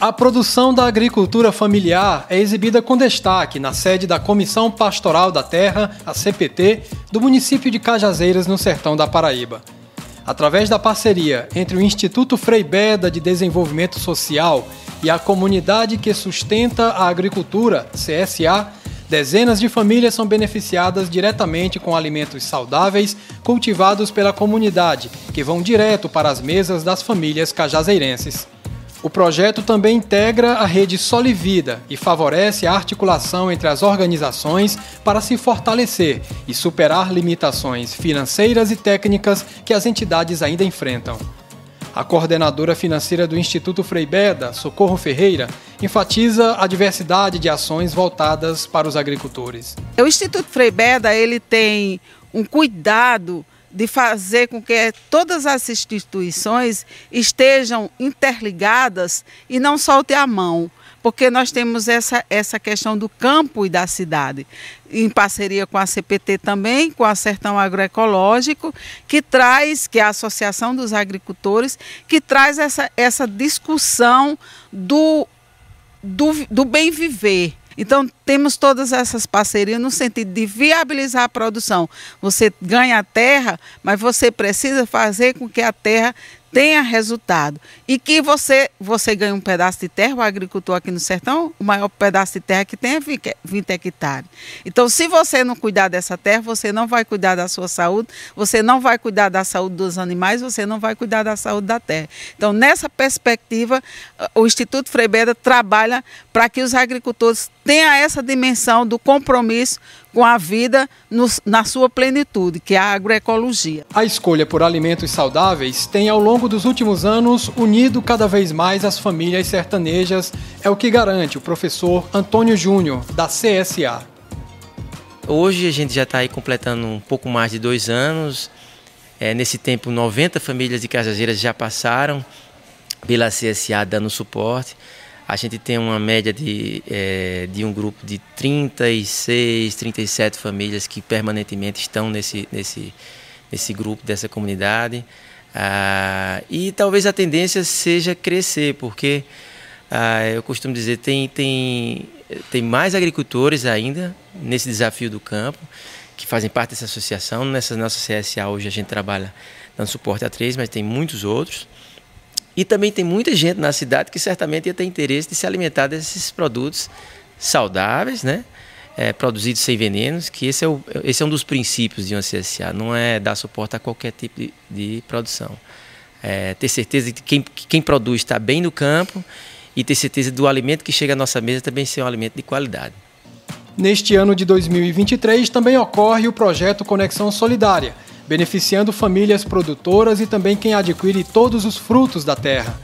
A produção da agricultura familiar é exibida com destaque na sede da Comissão Pastoral da Terra, a CPT, do município de Cajazeiras, no sertão da Paraíba. Através da parceria entre o Instituto Frei Beda de Desenvolvimento Social e a comunidade que sustenta a agricultura, CSA, dezenas de famílias são beneficiadas diretamente com alimentos saudáveis cultivados pela comunidade, que vão direto para as mesas das famílias cajazeirenses. O projeto também integra a rede Solivida e favorece a articulação entre as organizações para se fortalecer e superar limitações financeiras e técnicas que as entidades ainda enfrentam. A coordenadora financeira do Instituto Frei Beda, Socorro Ferreira, enfatiza a diversidade de ações voltadas para os agricultores. O Instituto Frei Beda ele tem um cuidado de fazer com que todas as instituições estejam interligadas e não solte a mão, porque nós temos essa, essa questão do campo e da cidade, em parceria com a CPT também, com a Sertão Agroecológico, que traz, que é a Associação dos Agricultores, que traz essa, essa discussão do, do, do bem viver então, temos todas essas parcerias no sentido de viabilizar a produção. Você ganha a terra, mas você precisa fazer com que a terra tenha resultado. E que você, você ganhe um pedaço de terra, o agricultor aqui no sertão, o maior pedaço de terra que tem é 20 hectares. Então, se você não cuidar dessa terra, você não vai cuidar da sua saúde, você não vai cuidar da saúde dos animais, você não vai cuidar da saúde da terra. Então, nessa perspectiva, o Instituto Freibeda trabalha para que os agricultores tenham essa dimensão do compromisso com a vida no, na sua plenitude, que é a agroecologia. A escolha por alimentos saudáveis tem, ao longo dos últimos anos, unido cada vez mais as famílias sertanejas, é o que garante o professor Antônio Júnior, da CSA. Hoje a gente já está aí completando um pouco mais de dois anos. É, nesse tempo, 90 famílias de Cajazeiras já passaram pela CSA dando suporte. A gente tem uma média de, é, de um grupo de 36, 37 famílias que permanentemente estão nesse, nesse, nesse grupo, dessa comunidade. Ah, e talvez a tendência seja crescer, porque ah, eu costumo dizer, tem, tem, tem mais agricultores ainda nesse desafio do campo, que fazem parte dessa associação. Nessa nossa CSA hoje a gente trabalha dando suporte a três, mas tem muitos outros. E também tem muita gente na cidade que certamente ia ter interesse de se alimentar desses produtos saudáveis, né? É, produzidos sem venenos, que esse é, o, esse é um dos princípios de uma CSA, não é dar suporte a qualquer tipo de, de produção. É, ter certeza de que quem, que quem produz está bem no campo e ter certeza do alimento que chega à nossa mesa também ser um alimento de qualidade. Neste ano de 2023 também ocorre o projeto Conexão Solidária, beneficiando famílias produtoras e também quem adquire todos os frutos da terra.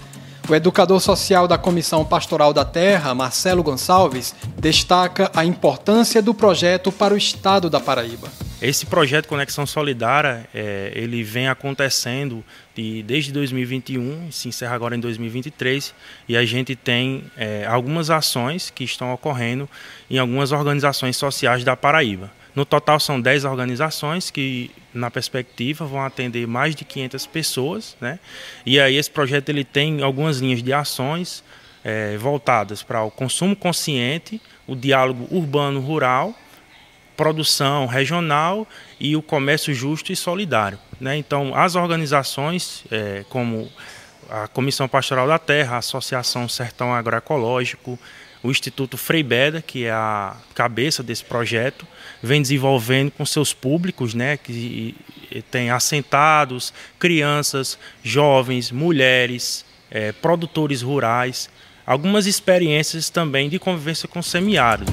O educador social da Comissão Pastoral da Terra, Marcelo Gonçalves, destaca a importância do projeto para o estado da Paraíba. Esse projeto Conexão Solidária, é, ele vem acontecendo de, desde 2021, se encerra agora em 2023, e a gente tem é, algumas ações que estão ocorrendo em algumas organizações sociais da Paraíba. No total são 10 organizações que, na perspectiva, vão atender mais de 500 pessoas. Né? E aí esse projeto ele tem algumas linhas de ações é, voltadas para o consumo consciente, o diálogo urbano-rural, produção regional e o comércio justo e solidário. Né? Então, as organizações, é, como a Comissão Pastoral da Terra, a Associação Sertão Agroecológico, o Instituto Frei Beda, que é a cabeça desse projeto, vem desenvolvendo com seus públicos, né, que tem assentados, crianças, jovens, mulheres, é, produtores rurais, algumas experiências também de convivência com o semiárido.